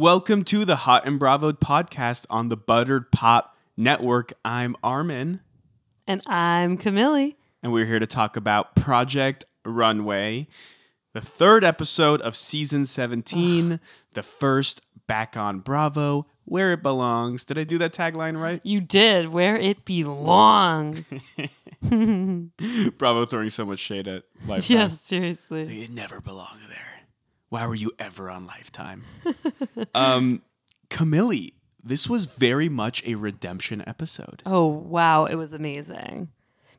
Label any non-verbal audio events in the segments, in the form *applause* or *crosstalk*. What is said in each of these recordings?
Welcome to the Hot and Bravo podcast on the Buttered Pop Network. I'm Armin, And I'm Camille. and we're here to talk about Project Runway, the third episode of season 17, *sighs* the first back on Bravo, where it belongs. Did I do that tagline right? You did where it belongs. *laughs* *laughs* Bravo throwing so much shade at Lifetime. yes, seriously. You never belong there. Why were you ever on Lifetime? *laughs* um, Camille, this was very much a redemption episode. Oh, wow. It was amazing.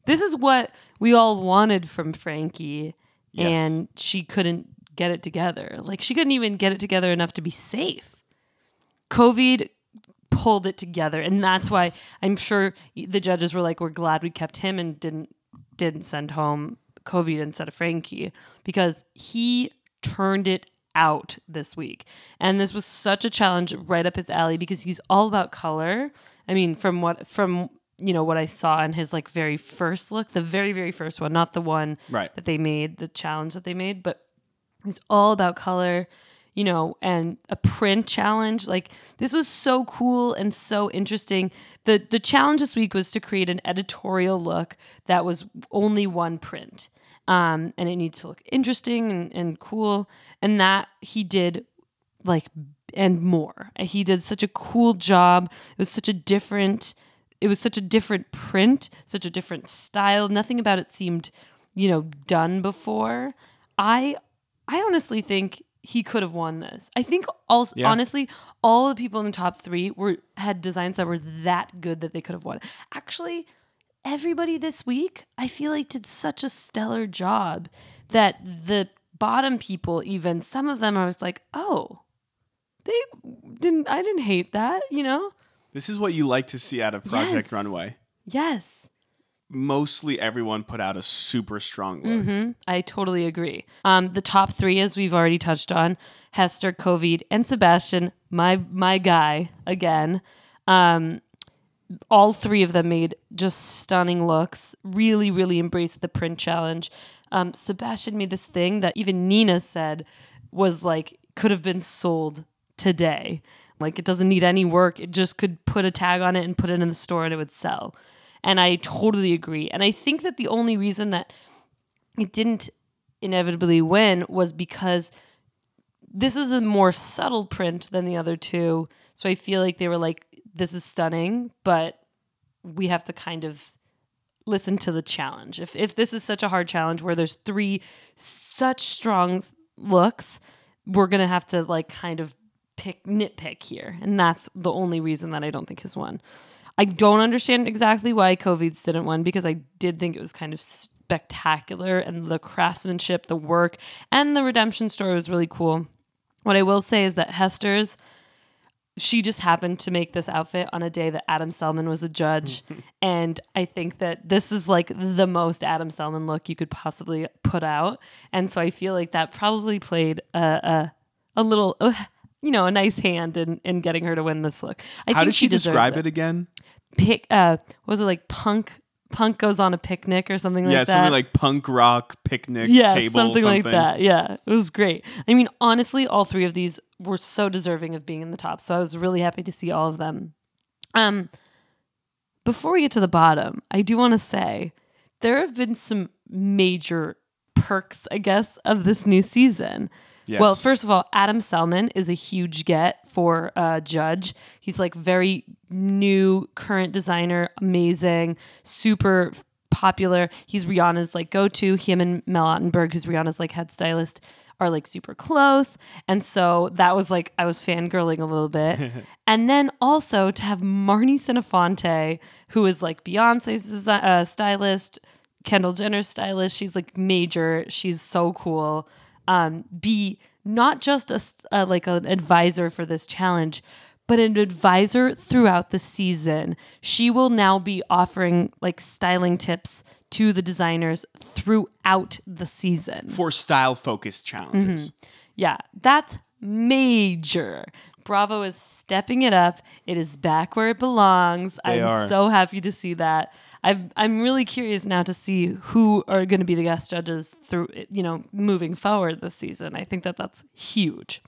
This is what we all wanted from Frankie, Yes. and she couldn't get it together. Like, she couldn't even get it together enough to be safe. Kovid pulled it together, and that's why I'm sure the judges were like, "We're glad we kept him and didn't didn't send home Kovid instead of Frankie because he turned it out this week, and this was such a challenge right up his alley because he's all about color. I mean, from what from you know what I saw in his like very first look, the very very first one, not the one Right. that they made, the challenge that they made, but it's all about color, you know, and a print challenge. Like this was so cool and so interesting. The the challenge this week was to create an editorial look that was only one print. Um, and it needs to look interesting and, and cool. And that he did like and more. He did such a cool job. It was such a different it was such a different print, such a different style. Nothing about it seemed, you know, done before. I I honestly think he could have won this. I think also Yeah. honestly, all the people in the top three were had designs that were that good that they could have won. Actually, everybody this week, I feel like did such a stellar job that the bottom people, even some of them, I was like, oh, they didn't. I didn't hate that. You know? This is what you like to see out of Project Yes. Runway. Yes. Mostly everyone put out a super strong look. hmm I totally agree. Um, the top three, as we've already touched on, Hester, Kovid, and Sebastian, my my guy again. Um, all three of them made just stunning looks. Really, really embraced the print challenge. Um, Sebastian made this thing that even Nina said was like could have been sold today. Like it doesn't need any work. It just could put a tag on it and put it in the store and it would sell. And I totally agree. And I think that the only reason that it didn't inevitably win was because this is a more subtle print than the other two. So I feel like they were like, this is stunning, but we have to kind of listen to the challenge. If if this is such a hard challenge where there's three such strong looks, we're gonna have to like kind of pick nitpick here. And that's the only reason that I don't think his won. I don't understand exactly why Kovid's didn't win because I did think it was kind of spectacular and the craftsmanship, the work, and the redemption story was really cool. What I will say is that Hester's she just happened to make this outfit on a day that Adam Selman was a judge. *laughs* and I think that this is like the most Adam Selman look you could possibly put out. And so I feel like that probably played a, a, a little, uh, you know, a nice hand in, in getting her to win this look. I How think did she deserves describe it, again? Pick, uh, was it like punk? Punk goes on a picnic or something like yeah, that. Yeah, something like punk rock picnic yeah, table, something, something like that. Yeah, it was great. I mean, honestly, all three of these were so deserving of being in the top. So I was really happy to see all of them. Um, before we get to the bottom, I do want to say there have been some major perks, I guess, of this new season. Yes. Well, first of all, Adam Selman is a huge get for a judge. He's like very new, current designer, amazing, super popular. He's Rihanna's like go to. Him and Mel Ottenberg, who's Rihanna's like head stylist, are like super close. And so that was like, I was fangirling a little bit. *laughs* and then also to have Marni Senofonte, who is like Beyonce's uh, stylist, Kendall Jenner's stylist. She's like major. She's so cool. Um, be not just a, uh, like an advisor for this challenge, but an advisor throughout the season. She will now be offering like styling tips to the designers throughout the season. for style focused challenges. Yeah, that's major. Bravo is stepping it up. It is back where it belongs. They I'm are. so happy to see that. I've, I'm really curious now to see who are going to be the guest judges through, you know, moving forward this season. I think that that's huge.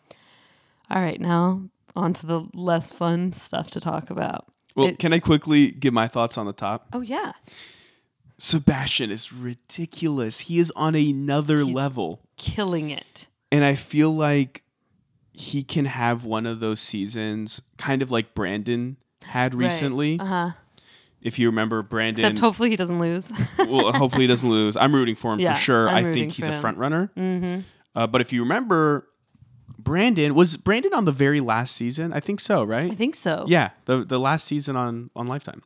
All right, now onto the less fun stuff to talk about. Well, It- can I quickly give my thoughts on the top? Oh yeah, Sebastian is ridiculous. He is on another He's- level. killing it. And I feel like he can have one of those seasons, kind of like Brandon had recently. Uh huh. If you remember, Brandon, Except hopefully he doesn't lose. *laughs* well, hopefully he doesn't lose. I'm rooting for him Yeah, for sure. I'm I think he's a front runner. mm-hmm. Uh, but if you remember, Brandon was Brandon on the very last season. I think so, right? I think so. Yeah, the the last season on on Lifetime.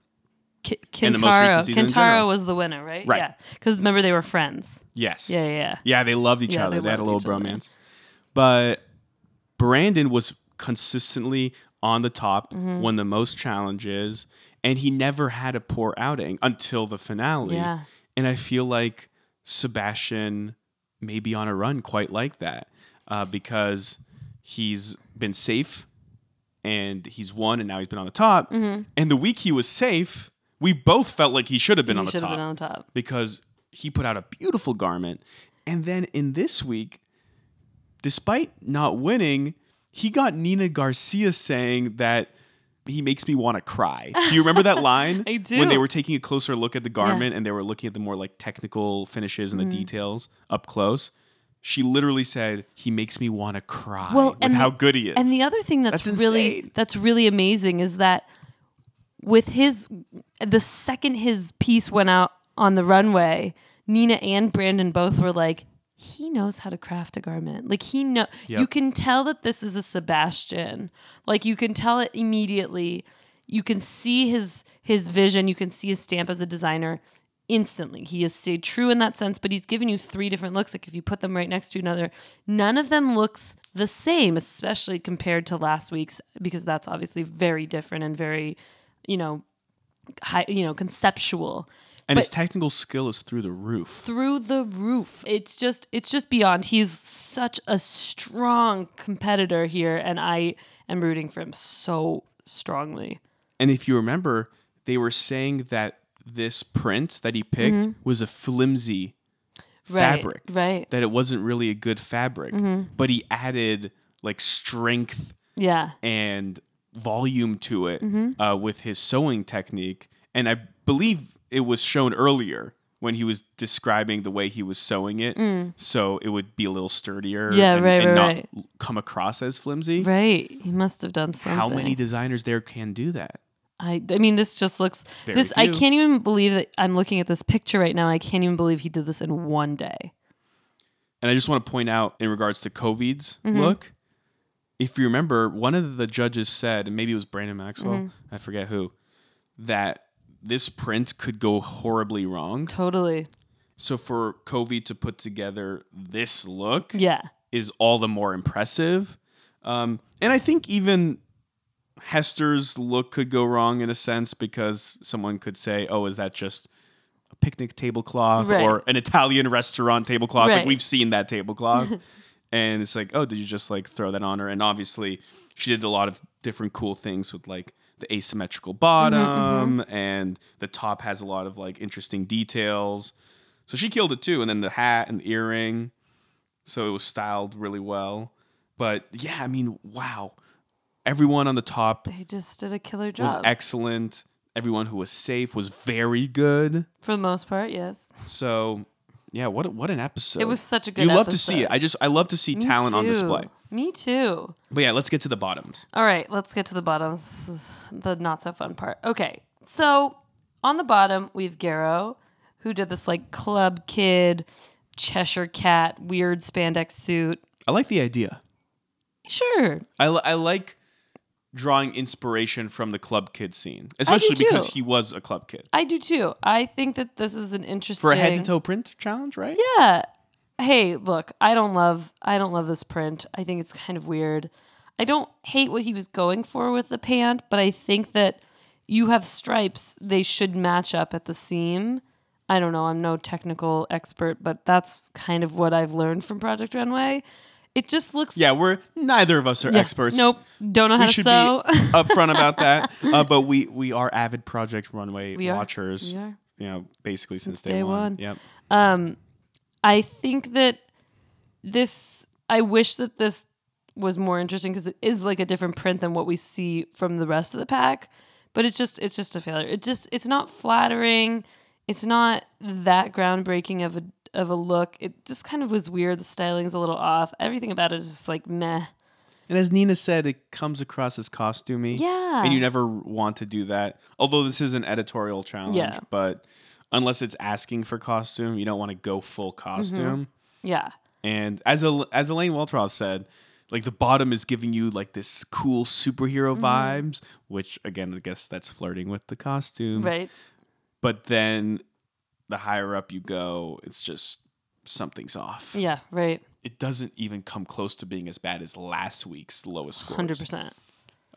Ki- And the most recent Kentaro. season in general. Kentaro was the winner, right? Right. Yeah. Because remember they were friends. Yes. Yeah, yeah, yeah. Yeah, they loved each Yeah, other. they They, had a little each other. bromance. But Brandon was consistently on the top, Mm-hmm. won the most challenges, and he never had a poor outing until the finale. Yeah. And I feel like Sebastian may be on a run quite like that uh, because he's been safe and he's won, and now he's been on the top. And the week he was safe, we both felt like he should have been he on the top been on top. because he put out a beautiful garment. And then in this week, despite not winning, he got Nina Garcia saying that he makes me want to cry. Do you remember that *laughs* line? I do. When they were taking a closer look at the garment and they were looking at the more like technical finishes and Mm-hmm. the details up close. She literally said, "He makes me want to cry." Well, with and how the- good he is. And the other thing that's, That's really insane. that's really amazing is that with his the second his piece went out on the runway, Nina and Brandon both were like, he knows how to craft a garment. Like he know Yep. you can tell that this is a Sebastian. Like you can tell it immediately. You can see his his vision, you can see his stamp as a designer instantly. He has stayed true in that sense, but he's given you three different looks. Like if you put them right next to another, none of them looks the same, especially compared to last week's, because that's obviously very different and very, you know, high, you know, conceptual and his technical skill is through the roof. through the roof. It's just it's just beyond. He's such a strong competitor here and I am rooting for him so strongly. And if you remember, they were saying that this print that he picked mm-hmm. was a flimsy Right, fabric. right. That it wasn't really a good fabric. Mm-hmm. But he added like strength Yeah. and volume to it mm-hmm. uh, with his sewing technique. And I believe it was shown earlier when he was describing the way he was sewing it. So it would be a little sturdier Mm. Yeah, and, right, and right, not right. come across as flimsy. Right. He must have done something. How many designers there can do that? I I mean this just looks Very this I can't even believe that I'm looking at this picture right now. I can't even believe he did this in one day. And I just want to point out in regards to Kovid's Mm-hmm. look, if you remember, one of the judges said, and maybe it was Brandon Maxwell, Mm-hmm. I forget who, that this print could go horribly wrong. Totally. So for Kovid to put together this look Yeah. is all the more impressive. Um, and I think even Hester's look could go wrong in a sense because someone could say, "Oh, is that just a picnic tablecloth Right. or an Italian restaurant tablecloth?" Right. Like we've seen that tablecloth, *laughs* and it's like, "Oh, did you just like throw that on her?" And obviously, she did a lot of different cool things with like the asymmetrical bottom, mm-hmm, mm-hmm. and the top has a lot of like interesting details. So she killed it too, and then the hat and the earring. So it was styled really well. But yeah, I mean, wow. Everyone on the top They just did a killer job. was excellent. Everyone who was safe was very good. For the most part, yes. So yeah, what what an episode. It was such a good You love to see it. I just I love to see Me talent on display. Me too. But yeah, let's get to the bottoms. All right, let's get to the bottoms. The not so fun part. Okay, so on the bottom we have Garo, who did this like club kid, Cheshire cat, weird spandex suit. I like the idea. Sure, I, li- I like drawing inspiration from the club kid scene, especially too. because he was a club kid. I do too. I think that this is an interesting For a head to toe print challenge, right? Yeah. Hey, look, I don't love I don't love this print. I think it's kind of weird. I don't hate what he was going for with the pant, but I think that you have stripes, they should match up at the seam. I don't know, I'm no technical expert, but that's kind of what I've learned from Project Runway. It just looks Yeah, we're neither of us are Yeah, experts. Nope, don't know how we to should sew. be *laughs* upfront about that. *laughs* Uh, but we we are avid Project Runway We are. watchers. We are. You know, basically since, Since day, day one. one. Yep. Um, I think that this. I wish that this was more interesting because it is like a different print than what we see from the rest of the pack. But it's just it's just a failure. It just it's not flattering. It's not that groundbreaking of a of a look. It just kind of was weird. The styling's a little off. Everything about it is just like meh. And as Nina said, it comes across as costumey. Yeah. And you never want to do that. Although this is an editorial challenge, Yeah. but unless it's asking for costume, you don't want to go full costume. Yeah. And as a, as Elaine Welteroth said, like the bottom is giving you like this cool superhero Mm-hmm. vibes, which again, I guess that's flirting with the costume. Right. But then the higher up you go, it's just something's off. Yeah. Right. It doesn't even come close to being as bad as last week's lowest score. Hundred percent.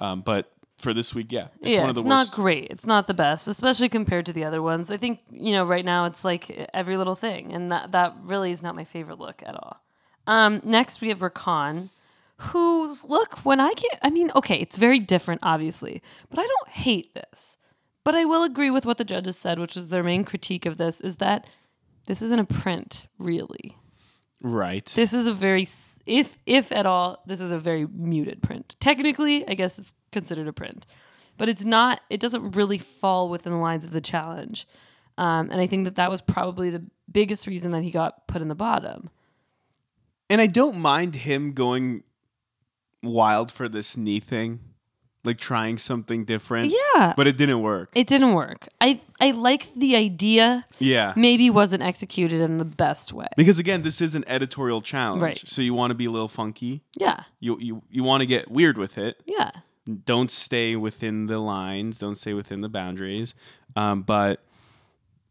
Um, but for this week, yeah, it's yeah, one of the it's worst. not great. It's not the best, especially compared to the other ones. I think you know right now it's like every little thing, and that that really is not my favorite look at all. Um, next we have Rakan, whose look when I get, I mean, okay, it's very different, obviously, but I don't hate this. But I will agree with what the judges said, which is their main critique of this, is that this isn't a print, really. right. This is a very, if if at all, this is a very muted print. Technically, I guess it's considered a print, but it's not. It doesn't really fall within the lines of the challenge, um, and I think that that was probably the biggest reason that he got put in the bottom. and I don't mind him going wild for this knee thing, like trying something different. Yeah, But it didn't work. it didn't work. I I like the idea, yeah. maybe wasn't executed in the best way. Because again, this is an editorial challenge. Right. So you want to be a little funky. Yeah, You you, you want to get weird with it. yeah, Don't stay within the lines. Don't stay within the boundaries. Um, but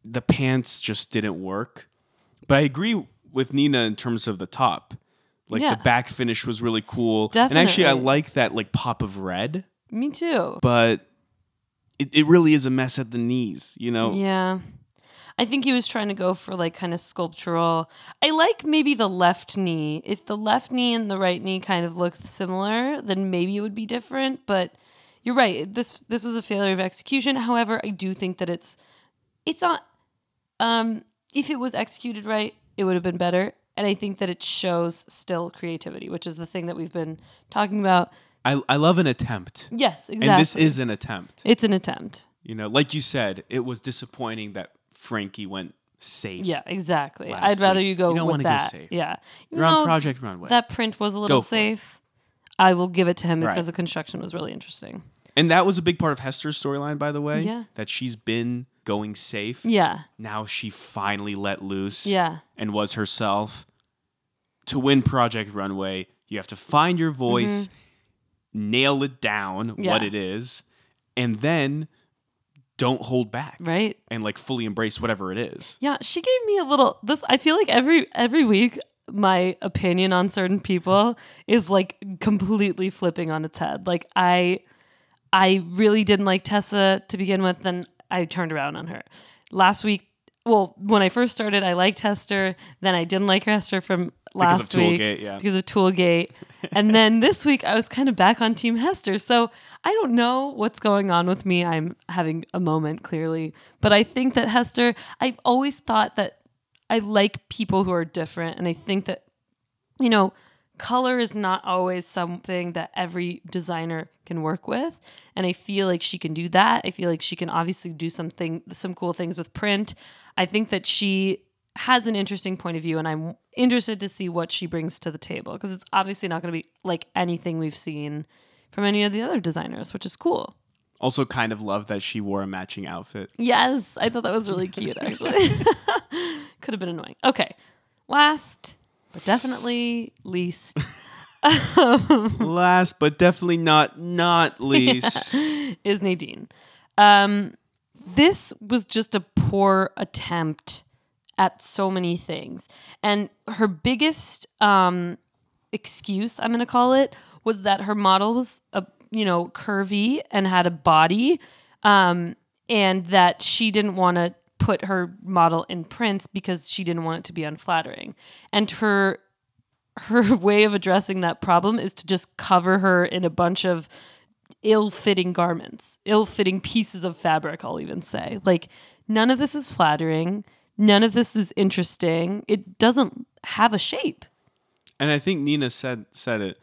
the pants just didn't work. But I agree with Nina in terms of the top. Like Yeah. the back finish was really cool. And actually I like that like pop of red. me too. but it, it really is a mess at the knees, you know? Yeah. I think he was trying to go for like kind of sculptural. I like maybe the left knee. If the left knee and the right knee kind of look similar, then maybe it would be different, but you're right. This this was a failure of execution. However, I do think that it's it's not um if it was executed right, it would have been better. And I think that it shows still creativity, which is the thing that we've been talking about. I, I love an attempt. Yes, exactly. And this is an attempt. it's an attempt. You know, like you said, it was disappointing that Frankie went safe. Yeah, exactly. I'd rather week. you go You don't with wanna go that. safe. Yeah. Even You're on Project Runway. That print was a little for it. safe. I will give it to him Right. because the construction was really interesting. and that was a big part of Hester's storyline, by the way. Yeah. That she's been going safe. Yeah. Now she finally let loose Yeah. and was herself. To win Project Runway, you have to find your voice, nail it down, what Mm-hmm. It is, and then don't hold back. Right. and like fully embrace whatever it is. Yeah. She gave me a little this I feel like every every week my opinion on certain people is like completely flipping on its head. Like I I really didn't like Tessa to begin with, then I turned around on her. Last week well, when I first started, I liked Hester. Then I didn't like Hester from last of week Toolgate, yeah. because of Toolgate. and then *laughs* this week, I was kind of back on Team Hester. So I don't know what's going on with me. I'm having a moment, clearly. But I think that Hester, I've always thought that I like people who are different. And I think that, you know, color is not always something that every designer can work with. And I feel like she can do that. I feel like she can obviously do something, some cool things with print. I think that she has an interesting point of view, and I'm interested to see what she brings to the table because it's obviously not going to be like anything we've seen from any of the other designers, which is cool. Also, kind of love that she wore a matching outfit. Yes, I thought that was really cute, actually. *laughs* Could have been annoying. Okay, last but definitely least *laughs* Last but definitely not not *laughs* least. is Nadine. Um, this was just a poor attempt at so many things. And her biggest um, excuse, I'm going to call it, was that her model was, a, you know, curvy and had a body, um, and that she didn't want to put her model in prints because she didn't want it to be unflattering. And her her *laughs* way of addressing that problem is to just cover her in a bunch of ill-fitting garments, ill-fitting pieces of fabric, I'll even say. Like none of this is flattering, none of this is interesting. It doesn't have a shape. and I think Nina said said it.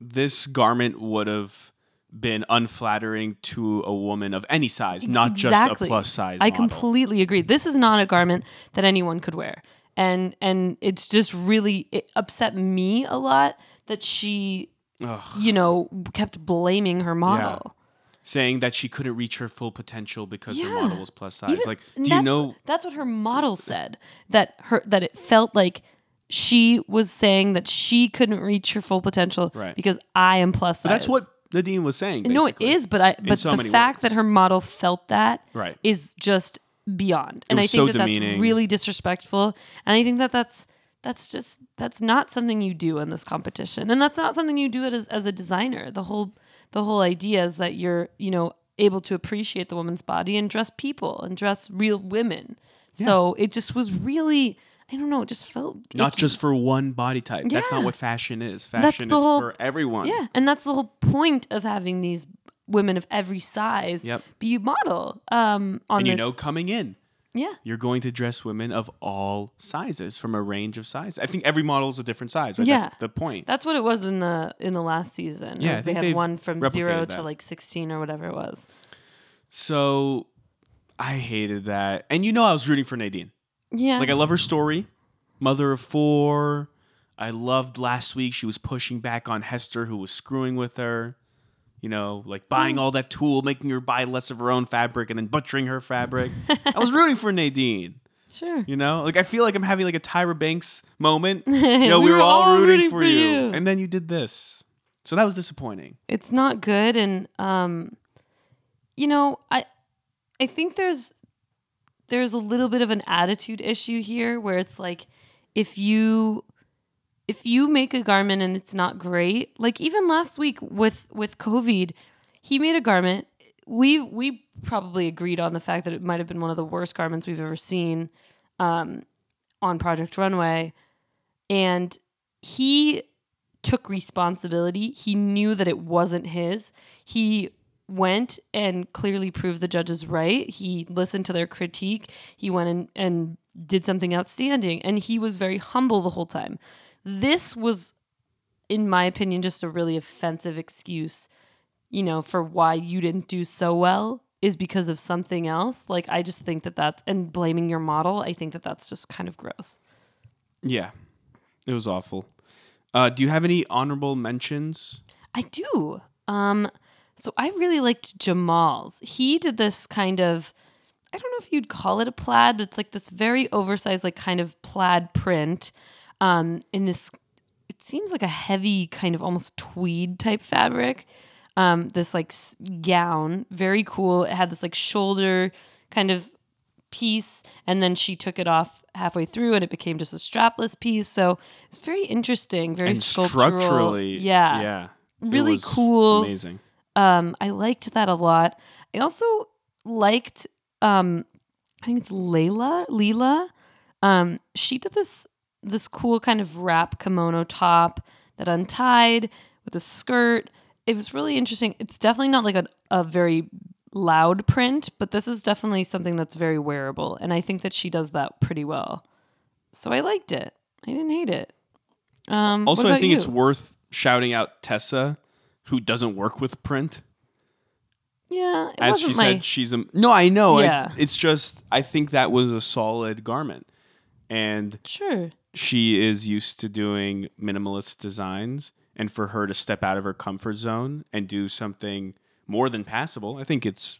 this garment would have been unflattering to a woman of any size, not just a plus size. I model. completely agree. This is not a garment that anyone could wear. And and it's just really it upset me a lot that she Ugh. you know kept blaming her model. Saying that she couldn't reach her full potential because her model was plus size. Even- like, do you know? That's what her model said. That her that it felt like she was saying that she couldn't reach her full potential Right. because I am plus size. But that's what Nadine was saying. No, it is, but I but so the fact words. that her model felt that is Right. just beyond. And I think so that that's really disrespectful. And I think that that's that's just that's not something you do in this competition. And that's not something you do it as as a designer. The whole the whole idea is that you're, you know, able to appreciate the woman's body and dress people and dress real women. So it just was really I don't know, it just felt Not icky. just for one body type. That's not what fashion is. Fashion is whole- for everyone. Yeah, and that's the whole point of having these women of every size Yep. be model um, on And you this. know, coming in, yeah, you're going to dress women of all sizes from a range of sizes. I think every model is a different size, right? Yeah. That's the point. that's what it was in the in the last season. Yeah, they had one from zero replicated to that. like sixteen or whatever it was. so I hated that. And you know, I was rooting for Nadine. Yeah, Like, I love her story. Mother of four. I loved last week she was pushing back on Hester, who was screwing with her. You know, like buying all that tulle, making her buy less of her own fabric, and then butchering her fabric. I was rooting for Nadine. sure. You know, like I feel like I'm having like a Tyra Banks moment. *laughs* You know, we, were, all, rooting, for, you. and then you did this, so that was disappointing. it's not good and um you know i i think there's there's a little bit of an attitude issue here where it's like if you if you make a garment and it's not great like even last week with with Kovid he made a garment we we probably agreed on the fact that it might have been one of the worst garments we've ever seen um on project runway and he took responsibility. He knew that it wasn't his. He went and clearly proved the judges right. He listened to their critique. He went and, and did something outstanding. And he was very humble the whole time. This was, in my opinion, just a really offensive excuse, you know, for why you didn't do so well is because of something else. Like, I just think that that's, and blaming your model, I think that that's just kind of gross. Yeah, it was awful. Uh, do you have any honorable mentions? I do. Um, so I really liked Jamal's. He did this kind of, I don't know if you'd call it a plaid, but it's like this very oversized, like kind of plaid print. Um, in this, it seems like a heavy kind of almost tweed type fabric. Um, this like s- gown, very cool. It had this like shoulder kind of piece and then she took it off halfway through and it became just a strapless piece so it's very interesting very and sculptural structurally, yeah yeah, it Really was cool. amazing. um i liked that a lot i also liked um i think it's layla leela um she did this this cool kind of wrap kimono top that untied with a skirt it was really interesting it's definitely not like a, a very loud print but this is definitely something that's very wearable and i think that she does that pretty well so i liked it i didn't hate it um Also, I think you? it's worth shouting out Tessa, who doesn't work with print. yeah it As wasn't she my said, she's a no. I know. I- Yeah. it's just I think that was a solid garment, and sure she is used to doing minimalist designs, and for her to step out of her comfort zone and do something more than passable, I think it's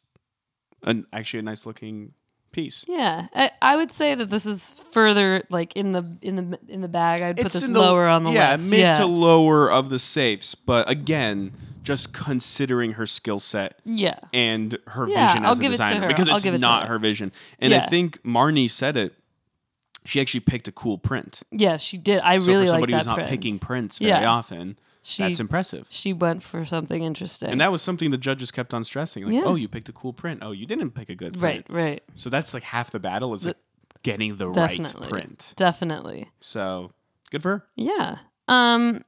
an actually a nice looking piece. Yeah, I, I would say that this is further like in the in the in the bag. I'd put It's this in the- lower on the yeah, list. mid yeah, mid to lower of the safes, but again, just considering her skill set yeah, and her Yeah, vision I'll as a give it to designer because I'll it's give it to not her. her vision. And I think Marni said it. She actually picked a cool print. yeah. She did. I So really for somebody who's not print. picking prints very Yeah. often, She that's impressive. she went for something interesting. And that was something the judges kept on stressing. Like, Yeah. oh, you picked a cool print. Oh, you didn't pick a good print. right, right, So that's like half the battle is like getting the Definitely. right print. definitely. So good for her. Yeah. Um.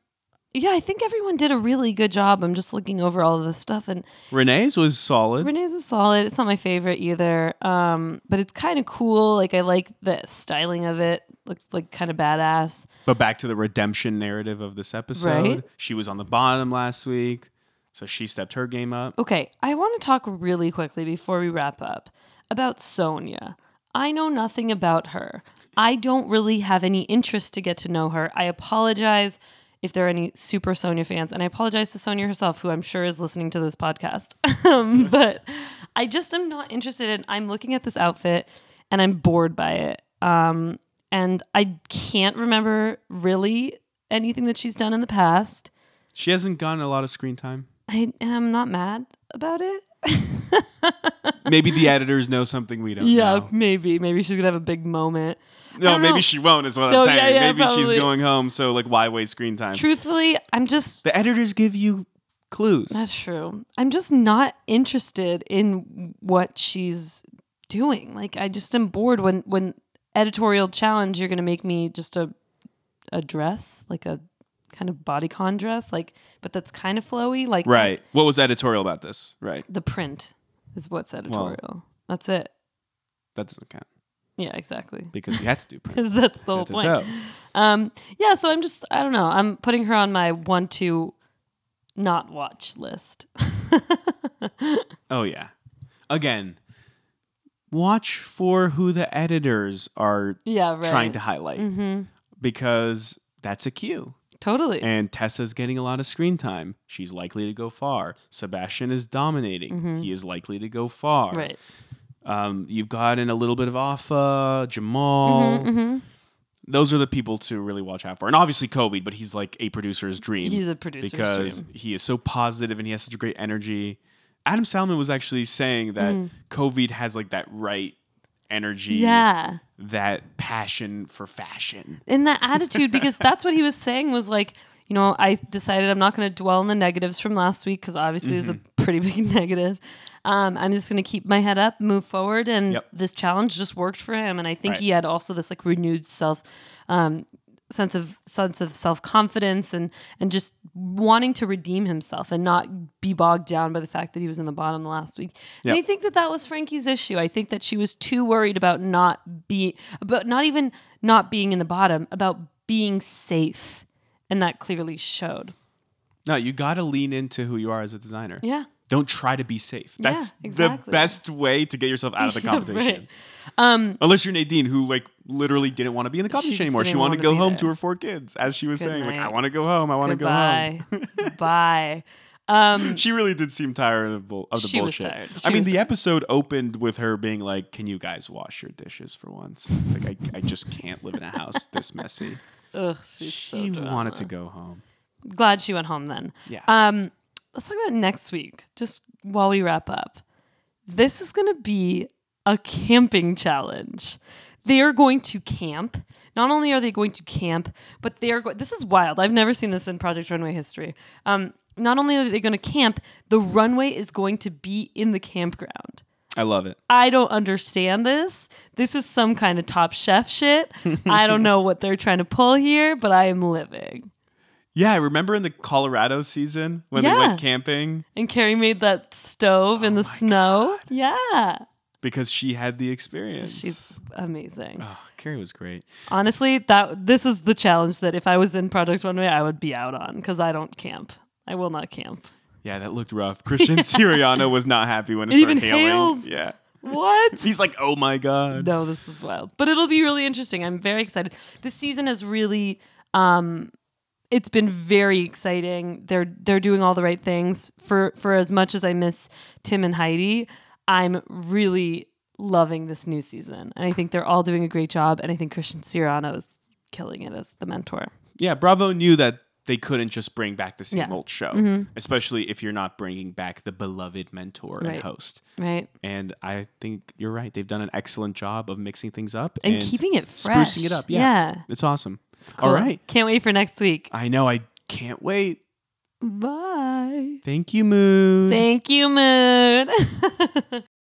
Yeah, I think everyone did a really good job. I'm just looking over all of this stuff, and Renee's was solid. Renee's is solid. It's not my favorite either. Um, but it's kind of cool. Like I like the styling of it. looks like kind of badass. But back to the redemption narrative of this episode. Right. She was on the bottom last week, so she stepped her game up. Okay, I want to talk really quickly before we wrap up about Sonia. I know nothing about her. I don't really have any interest to get to know her. I apologize if there are any super Sonia fans, and I apologize to Sonia herself, who I'm sure is listening to this podcast. *laughs* um, but I just am not interested in. I'm looking at this outfit and I'm bored by it. Um, and I can't remember really anything that she's done in the past. She hasn't gotten a lot of screen time. I and I'm not mad about it. *laughs* Maybe the editors know something we don't Yeah, know. maybe. Maybe she's gonna have a big moment. No, maybe know. she won't, is what No, I'm yeah, saying. yeah, maybe she's probably. going home, so like why waste screen time? Truthfully, I'm just The editors give you clues. That's true. I'm just not interested in what she's doing. Like I just am bored when when editorial challenge you're gonna make me just a a dress, like a kind of bodycon dress, like but that's kind of flowy. Like right. What was editorial about this? Right. the print is what's editorial. that's it. That doesn't count Yeah, exactly. because you had to do *laughs* print. Because that's the whole point. Um, yeah, so I'm just I don't know. I'm putting her on my one to not watch list. *laughs* Oh yeah. Again, watch for who the editors are yeah, right. trying to highlight hmm because that's a cue. Totally. And Tessa's getting a lot of screen time. She's likely to go far. Sebastian is dominating. He is likely to go far. Mm-hmm. right. Um, you've gotten a little bit of Alpha, Jamal. hmm Those are the people to really watch out for. And obviously Kovid, but he's like a producer's dream. He's a producer's because dream. he is so positive and he has such a great energy. Adam Selman was actually saying that Kovid has like that right energy, Mm. Yeah. That passion for fashion. In that attitude, because that's what he was saying was like, you know, I decided I'm not going to dwell on the negatives from last week because obviously it's a Mm-hmm. pretty big *laughs* negative. Um, I'm just going to keep my head up, move forward, and Yep. this challenge just worked for him. And I think Right. he had also this like renewed self um, sense of sense of self confidence and and just wanting to redeem himself and not be bogged down by the fact that he was in the bottom last week. And Yep. I think that that was Frankie's issue. I think that she was too worried about not be about not even not being in the bottom, about being safe, and that clearly showed. No, you got to lean into who you are as a designer. Yeah. Don't try to be safe. Yeah, That's the best way to get yourself out of the *laughs* competition. right. Um, Unless you're Nadine, who like literally didn't want to be in the competition anymore. She wanted wanna go home there. to her four kids, as she was Good saying, like, I want to go home. I want to go home. *laughs* Bye. Um, She really did seem tired of, bull- of the She was bullshit. tired. I mean, was the episode opened with her being like, "Can you guys wash your dishes for once? Like, I, I just can't live in a house this messy." *laughs* ugh, so She drama. wanted to go home. Glad she went home then. Yeah. Um, let's talk about next week, just while we wrap up. This is going to be a camping challenge. They are going to camp. Not only are they going to camp, but they are. Go- this is wild. I've never seen this in Project Runway history. Um, not only are they going to camp, the runway is going to be in the campground. I love it. I don't understand this. This is some kind of top chef shit. *laughs* I don't know what they're trying to pull here, but I am living. Yeah, I remember in the Colorado season when they went camping And Carrie made that stove in the snow. Yeah. because she had the experience. She's amazing. oh, Carrie was great. Honestly, that this is the challenge that if I was in Project One Way, I would be out on because I don't camp. I will not camp. Yeah, that looked rough. Christian *laughs* Siriano was not happy when it It started hailing. hails. Yeah, What? *laughs* he's like, "Oh my god." no, this is wild. But it'll be really interesting. I'm very excited. This season has really um it's been very exciting. They're they're doing all the right things. For for as much as I miss Tim and Heidi, I'm really loving this new season. And I think they're all doing a great job. And I think Christian Siriano is killing it as the mentor. Yeah, Bravo knew that they couldn't just bring back the same Yeah. old show, mm-hmm. especially if you're not bringing back the beloved mentor and host. Right. And I think you're right. They've done an excellent job of mixing things up And, keeping it fresh. sprucing it up. Yeah, Yeah. it's awesome. Cool. All right, Can't wait for next week. I know. I can't wait. Bye. Thank you, Moon. Thank you, Moon. *laughs*